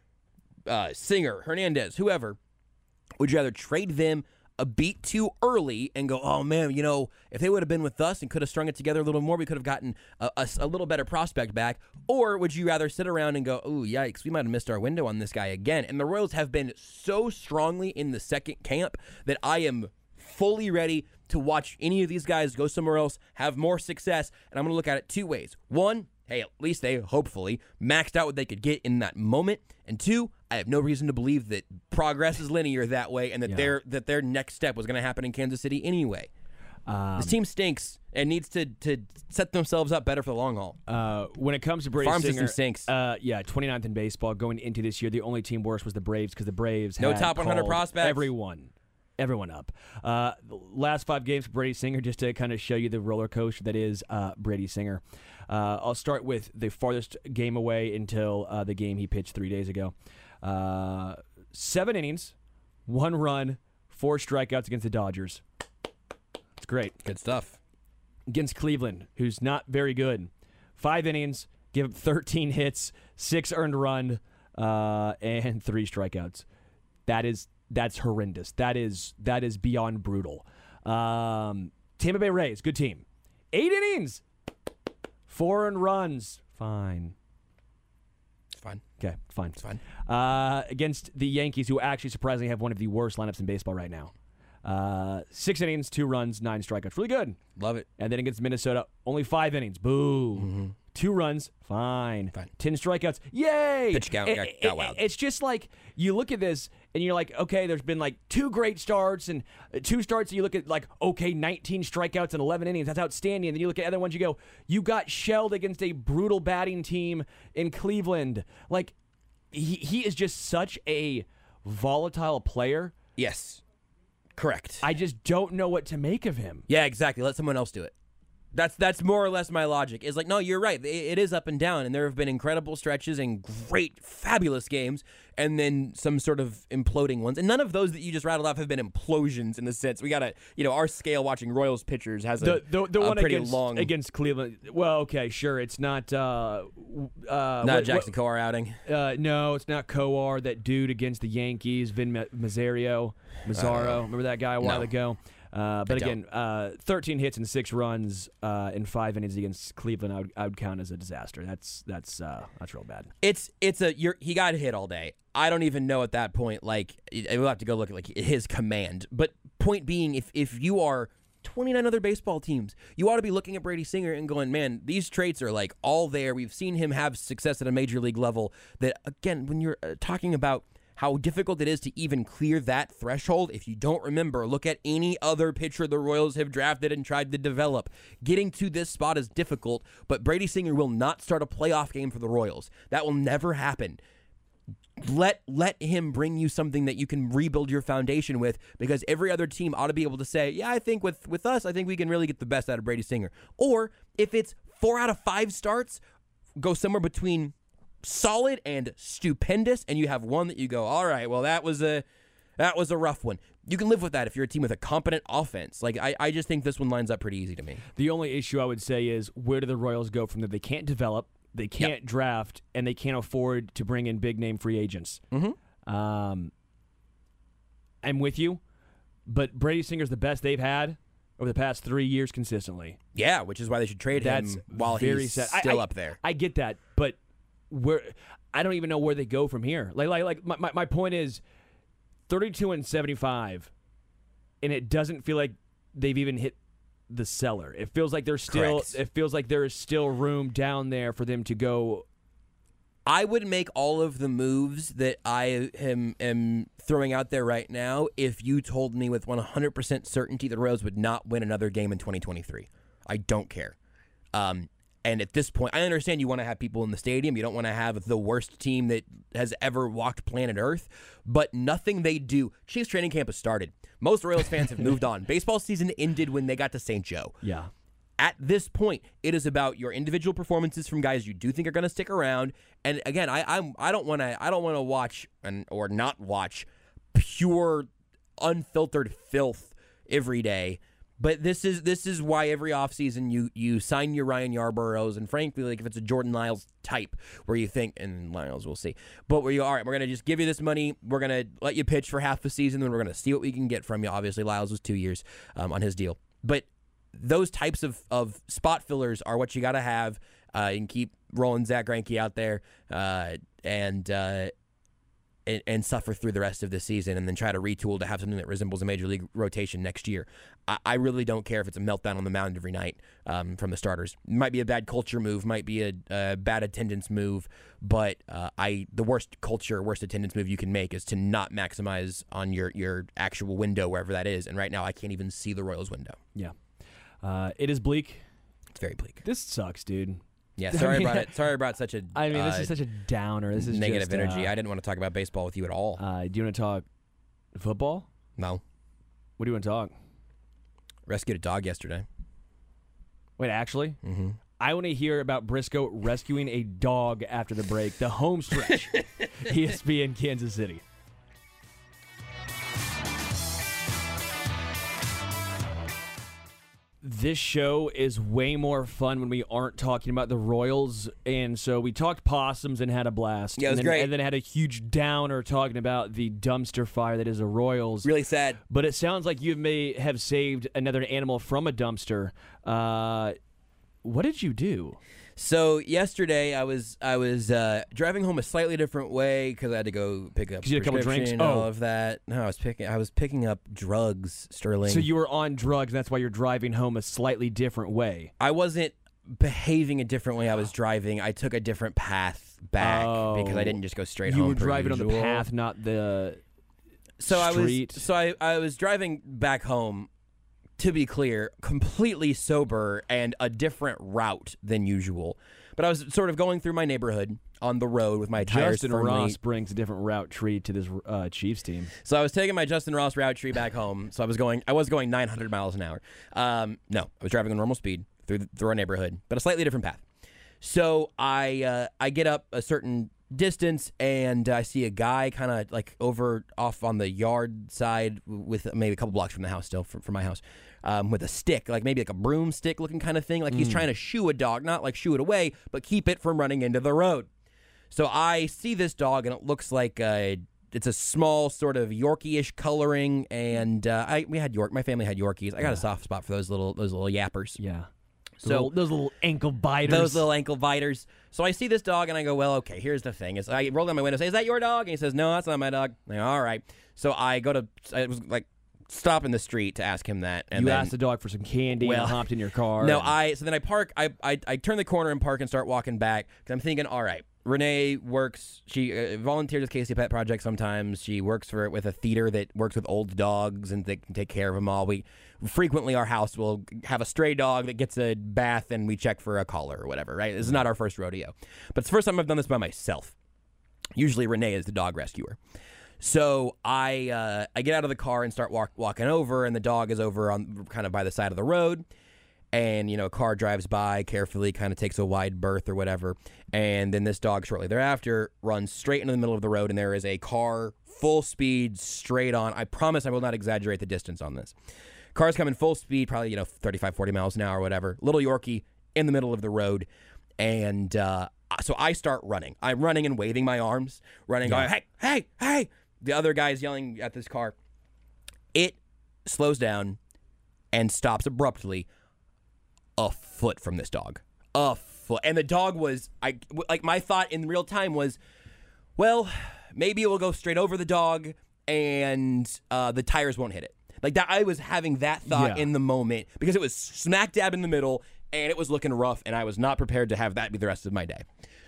uh, Singer, Hernandez, whoever? Would you rather trade them a beat too early and go, oh man, you know, if they would have been with us and could have strung it together a little more, we could have gotten a little better prospect back? Or would you rather sit around and go, oh, yikes, we might have missed our window on this guy again? And the Royals have been so strongly in the second camp that I am fully ready to watch any of these guys go somewhere else, have more success. And I'm going to look at it two ways. One, hey, at least they hopefully maxed out what they could get in that moment. And two, I have no reason to believe that progress is linear that way, and that their that their next step was going to happen in Kansas City anyway. this team stinks and needs to to set themselves up better for the long haul. Uh, when it comes to Brady Farm Singer, system stinks. Uh, yeah, 29th in baseball going into this year. The only team worse was the Braves because the Braves No had top 100 called prospects. Everyone, everyone up. Uh, last five games for Brady Singer, just to kind of show you the roller coaster that is uh, Brady Singer. Uh, I'll start with the farthest game away until uh, the game he pitched three days ago. Uh, seven innings, one run, four strikeouts against the Dodgers. It's great Good stuff. against Cleveland, who's not very good. Five innings, give up 13 hits, six earned run, uh, and three strikeouts. That is that's horrendous. That is that is beyond brutal. Um, Tampa Bay Rays, good team. Eight innings, four earned runs. Fine. Fine. Okay, fine. It's fine. Uh, against the Yankees, who actually surprisingly have one of the worst lineups in baseball right now. Uh, six innings, two runs, nine strikeouts. Really good. Love it. And then against Minnesota, only five innings. Boo. Two runs, fine. Fine. Ten strikeouts, yay. Pitch count It- got- it- got wild. It's just like you look at this and you're like, okay, there's been like two great starts and uh, two starts. And you look at like, okay, 19 strikeouts and 11 innings. That's outstanding. And then you look at other ones. You go, you got shelled against a brutal batting team in Cleveland. Like he he is just such a volatile player. Yes. Correct. I just don't know what to make of him. Yeah, exactly. Let someone else do it. That's that's more or less my logic. Is like, no, you're right. It, it is up and down, and there have been incredible stretches and great, fabulous games, and then some sort of imploding ones. And none of those that you just rattled off have been implosions in the sense we gotta, you know, our scale watching Royals pitchers has a, the the, the a one pretty against, long, against Cleveland. Well, okay, sure. It's not. Uh, uh, not what- Jackson Kowar outing. uh, no, it's not Kowar. That dude against the Yankees, Vin Ma- Mazzario, Mazzaro. Remember that guy a while No. ago. Uh, but again, uh, 13 hits and six runs uh, in five innings against Cleveland. I would, I would count as a disaster. That's that's uh, that's real bad. It's it's a you're, he got hit all day. I don't even know at that point. Like we'll have to go look at like his command. But point being, if if you are 29 other baseball teams, you ought to be looking at Brady Singer and going, man, these traits are like all there. We've seen him have success at a major league level. That again, when you're uh, talking about how difficult it is to even clear that threshold. If you don't remember, look at any other pitcher the Royals have drafted and tried to develop. Getting to this spot is difficult, but Brady Singer will not start a playoff game for the Royals. That will never happen. let let him bring you something that you can rebuild your foundation with because every other team ought to be able to say, yeah, I think with with us, I think we can really get the best out of Brady Singer. Or if it's four out of five starts, go somewhere between solid and stupendous, and you have one that you go, all right, well that was a that was a rough one. You can live with that if you're a team with a competent offense. Like I, I just think this one lines up pretty easy to me. The only issue I would say is where do the Royals go from there? They can't develop, they can't draft, and they can't afford to bring in big name free agents. Mm-hmm. Um, I'm with you, but Brady Singer's the best they've had over the past three years consistently. Yeah, which is why they should trade That's him while very he's sad. Still I- up there. I get that, where I don't even know where they go from here. Like, like, like my, my, my point is, thirty-two and seventy-five, and it doesn't feel like they've even hit the cellar. It feels like there's still. Correct. It feels like there is still room down there for them to go. I would make all of the moves that I am, am throwing out there right now if you told me with 100% certainty the Rose would not win another game in 2023. I don't care. Um, and at this point, I understand you want to have people in the stadium. You don't want to have the worst team that has ever walked planet Earth, but nothing they do. Chiefs training camp has started. Most Royals fans have moved on. Baseball season ended when they got to St. Joe Yeah. at this point, it is about your individual performances from guys you do think are going to stick around. And again, I I'm, I don't want to I don't want to watch and or not watch pure unfiltered filth every day. But this is this is why every offseason you you sign your Ryan Yarbroughs and frankly like if it's a Jordan Lyles type where you think and Lyles we'll see. But where you all right, we're gonna just give you this money, we're gonna let you pitch for half the season, then we're gonna see what we can get from you. Obviously Lyles was two years um, on his deal. But those types of, of spot fillers are what you got to have uh, and keep rolling Zack Greinke out there uh, and, uh, and and suffer through the rest of the season and then try to retool to have something that resembles a major league rotation next year. I, I really don't care if it's a meltdown on the mound every night um, from the starters. Might be a bad culture move, might be a, a bad attendance move, but uh, I the worst culture, worst attendance move you can make is to not maximize on your your actual window wherever that is. And right now, I can't even see the Royals window. Yeah. Uh, it is bleak. It's very bleak. This sucks, dude. Yeah, I sorry mean, about it. Sorry about such a. I mean, this uh, is such a downer. This is negative just, energy. uh, I didn't want to talk about baseball with you at all. uh, do you want to talk football? no, What do you want to talk? rescued a dog yesterday. Wait, actually, Mm-hmm. I want to hear about Brisco rescuing a dog after the break. The home stretch, ESPN Kansas City. This show is way more fun when we aren't talking about the Royals, and so we talked possums and had a blast. Yeah, it was and then, great. And then had a huge downer talking about the dumpster fire that is the Royals. Really sad. But it sounds like you may have saved another animal from a dumpster. Uh, what did you do? So yesterday I was I was uh, driving home a slightly different way because I had to go pick up you had a couple drinks? and all Oh. of that. No, I was picking I was picking up drugs, Sterling. So you were on drugs, and that's why you're driving home a slightly different way. I wasn't behaving a different way I was driving. I took a different path back because I Oh. didn't just go straight you home. were per driving on the usual. path, not the. so street. I was so I, I was driving back home to be clear completely sober and a different route than usual. But I was sort of going through my neighborhood on the road with my tires Justin firmly. Ross brings a different route tree to this uh, Chiefs team. so I was taking my Justyn Ross route tree back home. So I was going I was going 900 miles an hour. Um, no I was driving a normal speed through the, through our neighborhood but a slightly different path. So I uh, I get up a certain distance and I see a guy kind of like over off on the yard side with maybe a couple blocks from the house still from, from my house um, with a stick like maybe like a broomstick looking kind of thing like he's trying to shoo a dog not like shoo it away but keep it from running into the road so I see this dog and it looks like uh it's a small sort of Yorkie-ish coloring, and uh, I we had York. My family had Yorkies. I got a soft spot for those little those little yappers. Yeah. So- those little ankle biters. Those little ankle biters. So I see this dog and I go, well, okay, here's the thing. Is I roll down my window, say, is that your dog? And he says, no, that's not my dog. Like, all right. So I go to, I was like, stop in the street to ask him that. And you then, asked the dog for some candy Well, and hopped in your car. No, and- I. So then I park. I, I I turn the corner and park and start walking back because I'm thinking, all right. Renee works. She uh, volunteers with KC Pet Project sometimes. She works for it with a theater that works with old dogs and they can take care of them all. We frequently our house will have a stray dog that gets a bath and we check for a collar or whatever. Right? This is not our first rodeo, but it's the first time I've done this by myself. Usually Renee is the dog rescuer. So I uh, I get out of the car and start walk, walking over, and the dog is over on kind of by the side of the road. And you know, a car drives by carefully, kind of takes a wide berth or whatever, and then this dog shortly thereafter runs straight into the middle of the road, and there is a car full speed straight on. I promise I will not exaggerate the distance on this. Car's coming full speed, probably you know 35, 40 miles an hour, or whatever. Little Yorkie in the middle of the road, and uh, so I start running. I'm running and waving my arms, running, going, hey, hey, hey. The other guy's yelling at this car. It slows down and stops abruptly a foot from this dog. A foot. And the dog was I like my thought in real time was, well, maybe it will go straight over the dog and uh, the tires won't hit it. Like that I was having that thought Yeah. in the moment because it was smack dab in the middle and it was looking rough and I was not prepared to have that be the rest of my day.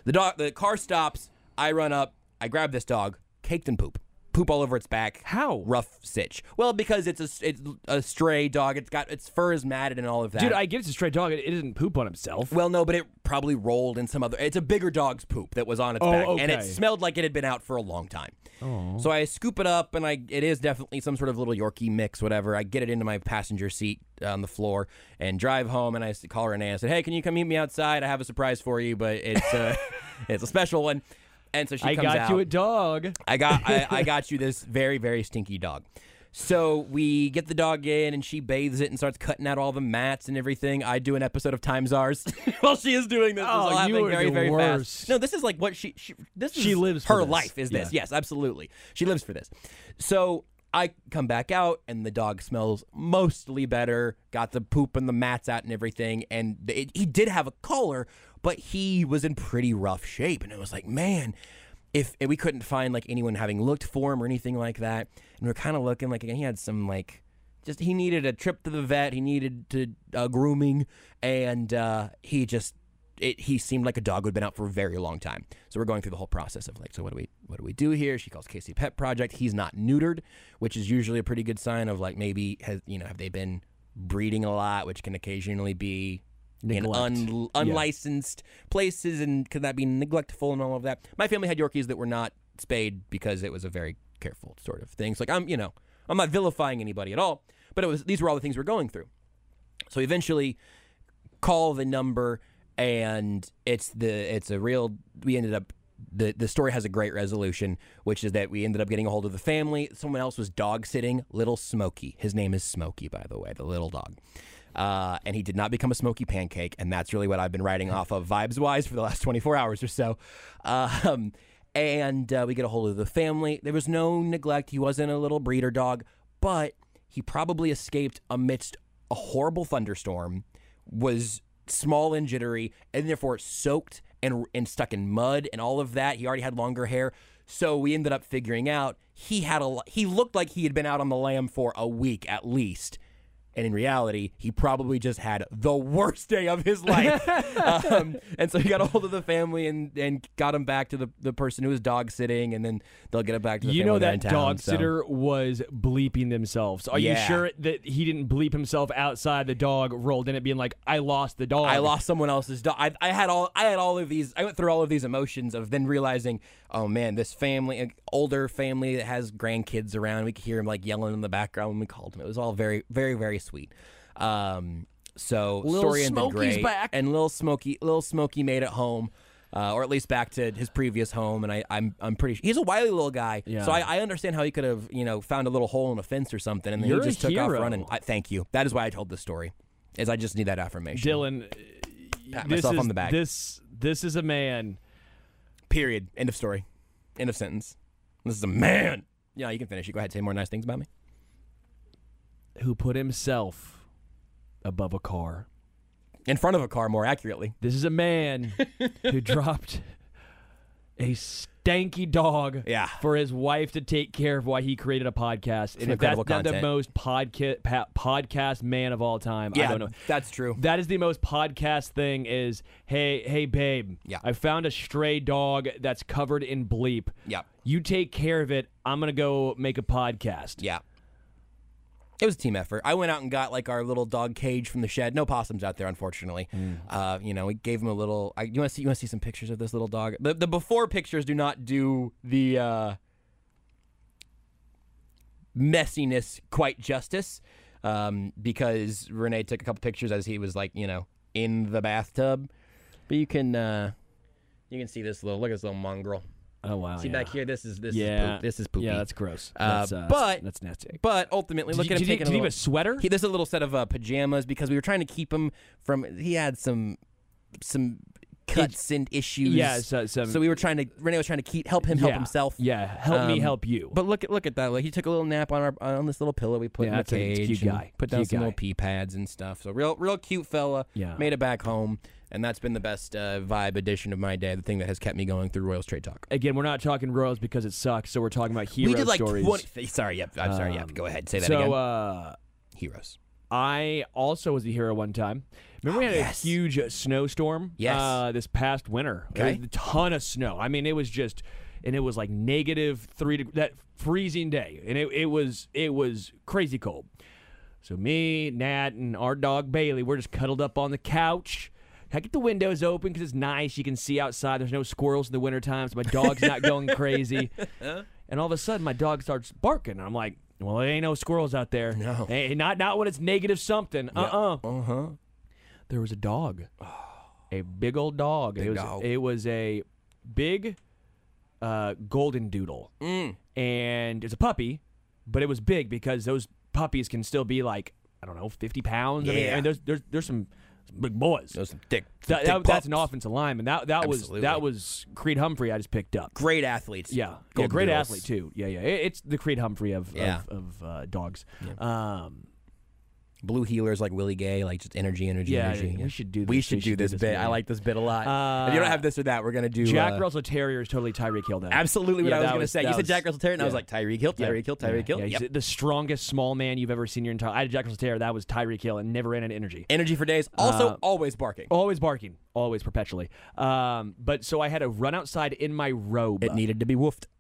The dog the car stops, I run up, I grab this dog, caked in poop. Poop all over its back How? rough sitch. Well, because it's a it's a stray dog. It's got its fur is matted and all of that. Dude, I get it's a stray dog. It, it doesn't poop on himself. well, no, but it probably rolled in some other. It's a bigger dog's poop that was on its Oh, back, and it smelled like it had been out for a long time. So I scoop it up, and I it is definitely some sort of little Yorkie mix, whatever. I get it into my passenger seat on the floor and drive home. And I call Renee. I said, "Hey, can you come meet me outside? I have a surprise for you, but it's uh, it's a special one." And so she I comes got out. you a dog. I got I, I got you this very very stinky dog. So we get the dog in and she bathes it and starts cutting out all the mats and everything. I do an episode of Time Czars while she is doing this. This is Oh, all you are very the very worst. fast. No, this is like what she, she this is She lives for her this. life is this. Yeah. Yes, absolutely. She lives for this. So I come back out and the dog smells mostly better. Got the poop and the mats out and everything. And it, he did have a collar, but he was in pretty rough shape. And it was like, man, if we couldn't find like anyone having looked for him or anything like that, and we are kind of looking like again, he had some like just he needed a trip to the vet, he needed to uh, grooming, and uh, he just it he seemed like a dog who'd been out for a very long time. So we're going through the whole process of like, so what do we what do we do here? She calls KC Pet Project. He's not neutered, which is usually a pretty good sign of like maybe has you know have they been breeding a lot, which can occasionally be in un- unlicensed places, and could that be neglectful and all of that? My family had Yorkies that were not spayed because it was a very careful sort of thing. So like I'm, you know, I'm not vilifying anybody at all, but it was these were all the things we're going through. So eventually, call the number, and it's the it's a real. We ended up. The, the story has a great resolution, which is that we ended up getting a hold of the family. Someone else was dog sitting, little Smokey. His name is Smokey, by the way, the little dog. Uh, and he did not become a smoky pancake, and that's really what I've been writing off of vibes wise for the last 24 hours or so. Um, and uh, we get a hold of the family. There was no neglect. He wasn't a little breeder dog, but he probably escaped amidst a horrible thunderstorm, was small and jittery, and therefore soaked and and stuck in mud and all of that. He already had longer hair, so we ended up figuring out he had a he looked like he had been out on the lam for a week at least. And in reality, he probably just had the worst day of his life. um, and so he got a hold of the family and, and got him back to the, the person who was dog sitting, and then they'll get it back to the You know that town, dog so- sitter was bleeping themselves. Are you sure that he didn't bleep himself outside the dog rolled in it being like, I lost the dog? I lost someone else's dog. I, I had all I had all of these. I went through all of these emotions of then realizing, oh man, this family, older family that has grandkids around. We could hear him like yelling in the background when we called him. It was all very, very, very sweet. Um, so Lil story ended great, back. and little Smokey, little Smokey made it home. Uh, or at least back to his previous home, and I, I'm I'm pretty. He's a wily little guy, Yeah. so I, I understand how he could have you know found a little hole in a fence or something, and then You're he just took off running. I, thank you. That is why I told this story, is I just need that affirmation. Dylan, Pat this myself is, on the back. This this is a man. Period. End of story. End of sentence. This is a man. Yeah, you can finish. You go ahead. Say more nice things about me. who put himself above a car. In front of a car, more accurately. This is a man who dropped a stanky dog Yeah. for his wife to take care of while he created a podcast. and if that's incredible not the most podca- pa- podcast man of all time, I Yeah, don't know. that's true. That is the most podcast thing is, hey, hey, babe. Yeah. I found a stray dog that's covered in bleep. Yeah. You take care of it. I'm going to go make a podcast. Yeah. It was a team effort. I went out and got like our little dog cage from the shed. No possums out there, unfortunately. Uh, you know, we gave him a little. I, you want to see? You want to see some pictures of this little dog? The the before pictures do not do the uh, messiness quite justice, um, because Renee took a couple pictures as he was like you know in the bathtub. But you can uh, you can see this little look at this little mongrel. Oh wow. See yeah. back here. This is this yeah. is poop. this is poopy. Yeah, that's gross. Uh, That's, uh, but- that's nasty. But ultimately, Did look you- at him did he- taking did he have a sweater? He, there's a little set of uh, pajamas because we were trying to keep him from. He had some some cuts and issues. Yeah, so- some- so we were trying to. Renee was trying to keep help him help Yeah. himself. Yeah, help me Um, help you. But look at look at that. Like he took a little nap on our on this little pillow we put Yeah, in the that's a- cage. cute guy. Put down Cute some guy. little pee pads and stuff. So real real cute fella. Yeah. Made it back home, and that's been the best uh, vibe addition of my day. The thing that has kept me going through Royals Trade Talk. Again, we're not talking Royals because it sucks, so we're talking about hero we did like stories. 20. Sorry, yep. I'm sorry. Yep. Go ahead. Say that so, again. uh, Heroes. I also was a hero one time. Remember, we had yes. a huge uh, snowstorm. Yes. Uh, this past winter. Okay. a ton of snow. I mean, it was just, and it was like negative three. deg- That freezing day, and it, it was it was crazy cold. So me, Nat, and our dog Bailey, we're just cuddled up on the couch. I get the windows open because it's nice. You can see outside. There's no squirrels in the wintertime, so my dog's not going crazy. And all of a sudden, my dog starts barking. I'm like, "Well, there ain't no squirrels out there. No. Hey, not not when it's negative something. Uh uh Uh huh. There was a dog, a big old dog. Big it was dog. it was a big uh, golden doodle, Mm. and it's a puppy, but it was big because those puppies can still be like I don't know, fifty pounds. I mean, I mean, there's there's there's some big boys. Those thick. That- thick that- that's an offensive lineman. That that was that was Creed Humphrey. I just picked up. Great athletes. Yeah, yeah, great athlete too. Yeah, yeah. It- It's the Creed Humphrey of Yeah. of, of uh, dogs. Um, Blue heelers like Willie Gay, like just energy, energy, Yeah, energy. we should do We this. should We do should do this this bit. more. I like this bit a lot. Uh, if you don't have this or that, we're gonna do Jack uh, Russell Terrier is totally Tyreek Hill. Then Absolutely what Yeah, I was that gonna say. You that said Jack Russell Terrier, and I was like Tyreek Hill, Tyreek Hill, Tyreek Hill. Yeah, Yep. the strongest small man you've ever seen in your entire. I had Jack Russell Terrier. That was Tyreek Hill, and never ran into energy. Energy for days. Also, Uh, always barking. Always barking, always perpetually. Um, but so I had to run outside in my robe. It needed to be woofed.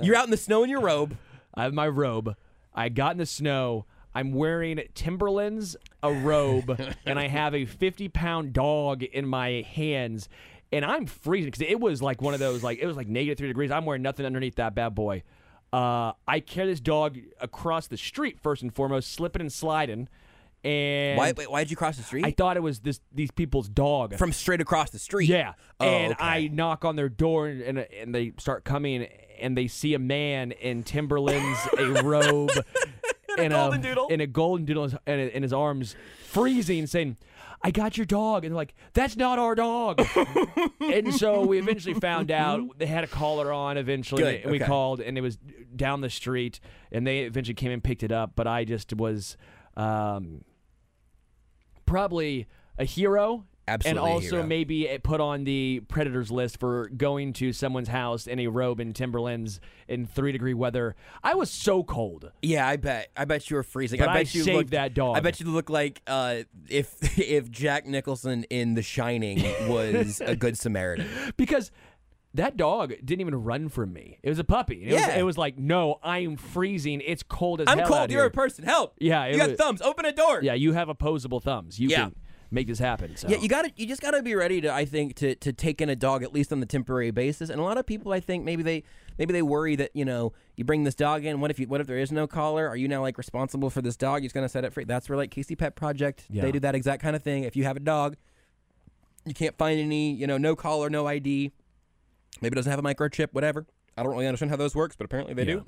You're out in the snow in your robe. I have my robe. I got in the snow. I'm wearing Timberlands, a robe, and I have a 50 pound dog in my hands. And I'm freezing because it was like one of those, like, it was like negative three degrees. I'm wearing nothing underneath that bad boy. Uh, I carry this dog across the street, first and foremost, slipping and sliding. And Why? Wait, why did you cross the street? I thought it was this these people's dog. From straight across the street. Yeah. Oh, and okay. I knock on their door and, and and they start coming and they see a man in Timberlands, a robe, and golden doodle. in a golden doodle in his- in, in his arms, freezing, saying. I got your dog, and they're like, "That's not our dog." and so we eventually found out they had a caller on. Eventually, Good, and we okay. called, and it was down the street, and they eventually came and picked it up. But I just was um, probably a hero Absolutely and also maybe it put on the predators list for going to someone's house in a robe and Timberlands in three degree weather. I was so cold. Yeah, I bet. I bet you were freezing. But I I bet you saved looked, that dog. I bet you look like uh, if if Jack Nicholson in The Shining was a good Samaritan. because that dog didn't even run from me. It was a puppy. It, was, Yeah. it was like, no, I am freezing. It's cold as I'm hell cold. out You're here. a person. Help. Yeah, you got was- thumbs. Open a door. yeah, you have opposable thumbs. You Yeah. can make this happen. So. Yeah, you got to You just got to be ready to. I think to to take in a dog at least on the temporary basis. And a lot of people, I think, maybe they maybe they worry that you know you bring this dog in. What if you? What if there is no collar? Are you now like responsible for this dog? You're just gonna set it free. That's where like KC Pet Project. Yeah. They do that exact kind of thing. If you have a dog, you can't find any. You know, no collar, no ID. Maybe it doesn't have a microchip. Whatever. I don't really understand how those works, but apparently they Yeah. do.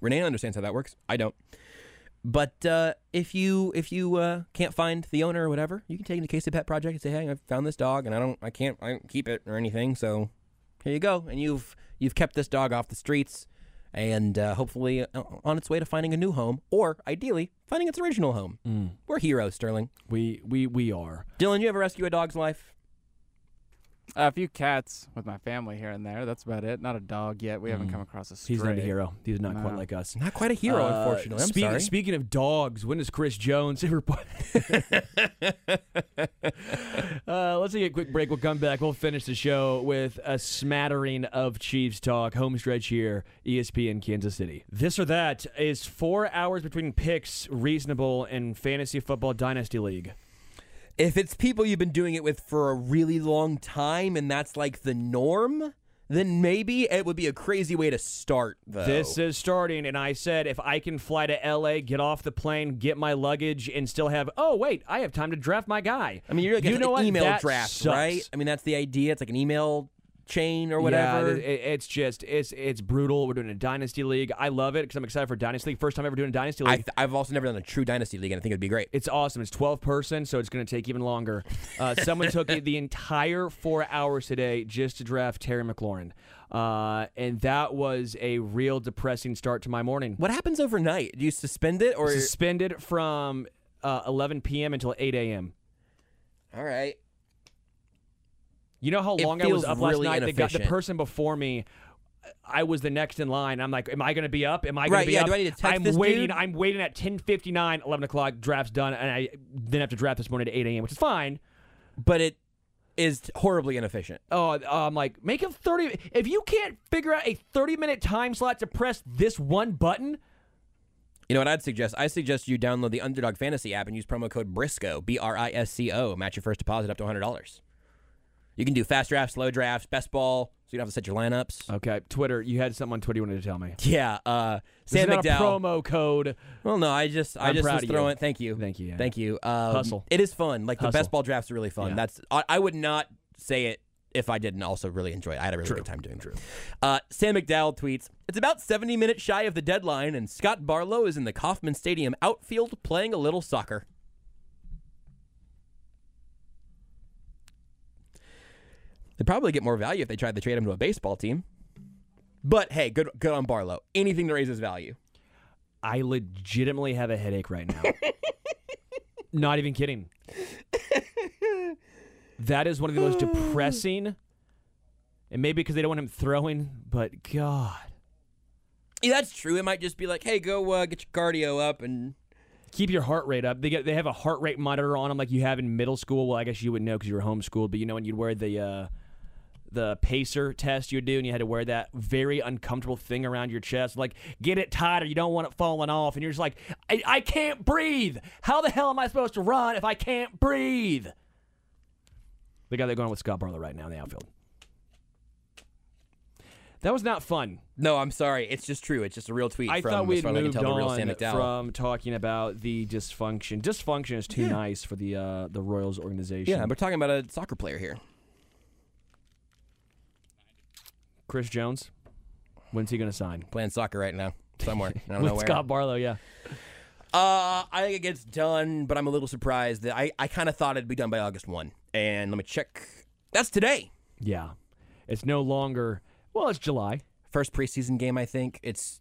Renee understands how that works. I don't. But uh, if you if you uh, can't find the owner or whatever, you can take it to KC Pet Project and say, "Hey, I found this dog, and I don't, I can't, I don't keep it or anything. So here you go, and you've you've kept this dog off the streets, and uh, hopefully uh, on its way to finding a new home, or ideally finding its original home. We're heroes, Sterling. we we we are. Dylan, you ever rescue a dog's life? Uh, a few cats with my family here and there. That's about it. Not a dog yet. We haven't come across a stray. He's not a hero. He's not quite like us. Not quite a hero, Uh, unfortunately. I'm speak- sorry. Speaking of dogs, when does Chris Jones ever put? uh, let's take a quick break. We'll come back. We'll finish the show with a smattering of Chiefs talk. Home stretch here, ESPN Kansas City. This or that is four hours between picks reasonable in fantasy football dynasty league. If it's people you've been doing it with for a really long time and that's like the norm, then maybe it would be a crazy way to start, though. This is starting, and I said if I can fly to LA, get off the plane, get my luggage, and still have oh wait, I have time to draft my guy. I mean, you're like you an know what? email That draft, right? I mean, that's the idea. It's like an email chain or Yeah, whatever. it- it's just it's it's brutal. We're doing a dynasty league. I love it because I'm excited for dynasty league. First time ever doing a dynasty I league. th- I've also never done a true dynasty league, and I think it'd be great. it's awesome. It's 12 person, so it's going to take even longer. Uh, someone took the entire four hours today just to draft Terry McLaurin, uh, and that was a real depressing start to my morning. What happens overnight? Do you suspend it or? Suspended from uh, 11 p.m. until 8 a.m. All right. You know how long I was up last night? The, guy, the person before me, I was the next in line. I'm like, am I going to be up? Am I going Right, to be yeah, up? do I need to text I'm this waiting. dude? I'm waiting at 10:59, 11 o'clock. Draft's done, and I then have to draft this morning at 8 a.m., which is fine. But it is horribly inefficient. Oh, I'm like, make a 30. If you can't figure out a 30 minute time slot to press this one button, You know what I'd suggest? I suggest you download the Underdog Fantasy app and use promo code Brisco, B R I S C O. Match your first deposit up to $100. You can do fast drafts, slow drafts, best ball, so you don't have to set your lineups. okay. Twitter, you had something on Twitter you wanted to tell me. Yeah, uh, This is Sam not a McDowell. promo code. Well, no, I just, I I'm just proud was of you. throwing. Thank you, Thank you, yeah. thank you. Um, Hustle. It is fun. Like the Hustle. best ball drafts are really fun. Yeah. That's I, I would not say it if I didn't also really enjoy it. I had a really good time doing it. Uh, Sam McDowell tweets: It's about 70 minutes shy of the deadline, and Scott Barlow is in the Kauffman Stadium outfield playing a little soccer. They'd probably get more value if they tried to trade him to a baseball team. But hey, good good on Barlow. Anything to raise his value. I legitimately have a headache right now. Not even kidding. That is one of the most depressing, and maybe because they don't want him throwing, but God. Yeah, that's true. It might just be like, hey, go uh, get your cardio up and keep your heart rate up. They get they have a heart rate monitor on them like you have in middle school. Well, I guess you wouldn't know because you were homeschooled, but you know when you'd wear the uh, the pacer test you'd do, and you had to wear that very uncomfortable thing around your chest, like get it tighter. You don't want it falling off, and you're just like, I, I can't breathe. How the hell am I supposed to run if I can't breathe? The guy they're going with Scott Barlow right now in the outfield. That was not fun. No, I'm sorry. It's just true. It's just a real tweet. I from, thought we as had far as I can moved on from talking about the dysfunction. Dysfunction is too nice for the uh, the Royals organization. Yeah, we're talking about a soccer player here. Chris Jones. When's he going to sign? Playing soccer right now somewhere. I don't With know where. Scott Barlow, yeah. Uh, I think it gets done, but I'm a little surprised that I, I kind of thought it'd be done by August 1. And let me check. That's today. Yeah. It's no longer, well, it's July. First preseason game, I think. It's.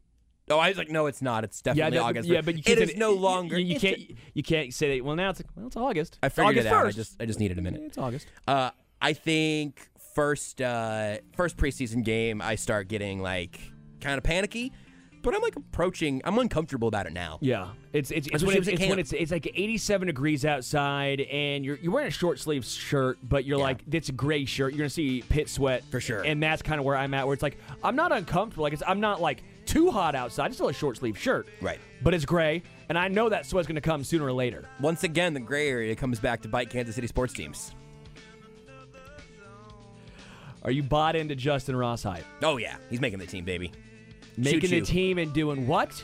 Oh, I was like, no, it's not. It's definitely yeah, August. yeah, but you can't is say- no longer. You, you can't. You can't say that. Well, now it's like, well, it's August. I figured August it out. I just I just needed a minute. It's August. Uh, I think first uh, first preseason game, I start getting like kind of panicky, but I'm like approaching. I'm uncomfortable about it now. Yeah, it's it's, it's when it's, it's when it's it's like 87 degrees outside, and you're you're wearing a short sleeve shirt, but you're Yeah. like it's a gray shirt. You're gonna see pit sweat For sure. and that's kind of where I'm at. Where it's like I'm not uncomfortable. Like it's I'm not like too hot outside. It's still a short sleeve shirt, Right. But it's gray, and I know that sweat's gonna come sooner or later. Once again, the gray area comes back to bite Kansas City sports teams. Are you bought into Justyn Ross hype? Oh yeah, he's making the team, baby. Making Choo-choo. the team and doing what?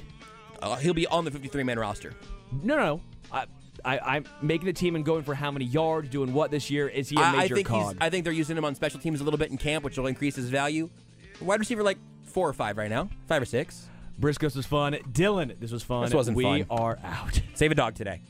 Uh, he'll be on the 53 man roster. No, no, no. I, I, I'm making the team and going for how many yards, doing what this year? Is he a I, I major think he's. cog? I think they're using him on special teams a little bit in camp, which will increase his value. Wide receiver like four or five right now, five or six. Brisco's was fun. Dylan, this was fun. This wasn't we fun. We are out. Save a dog today.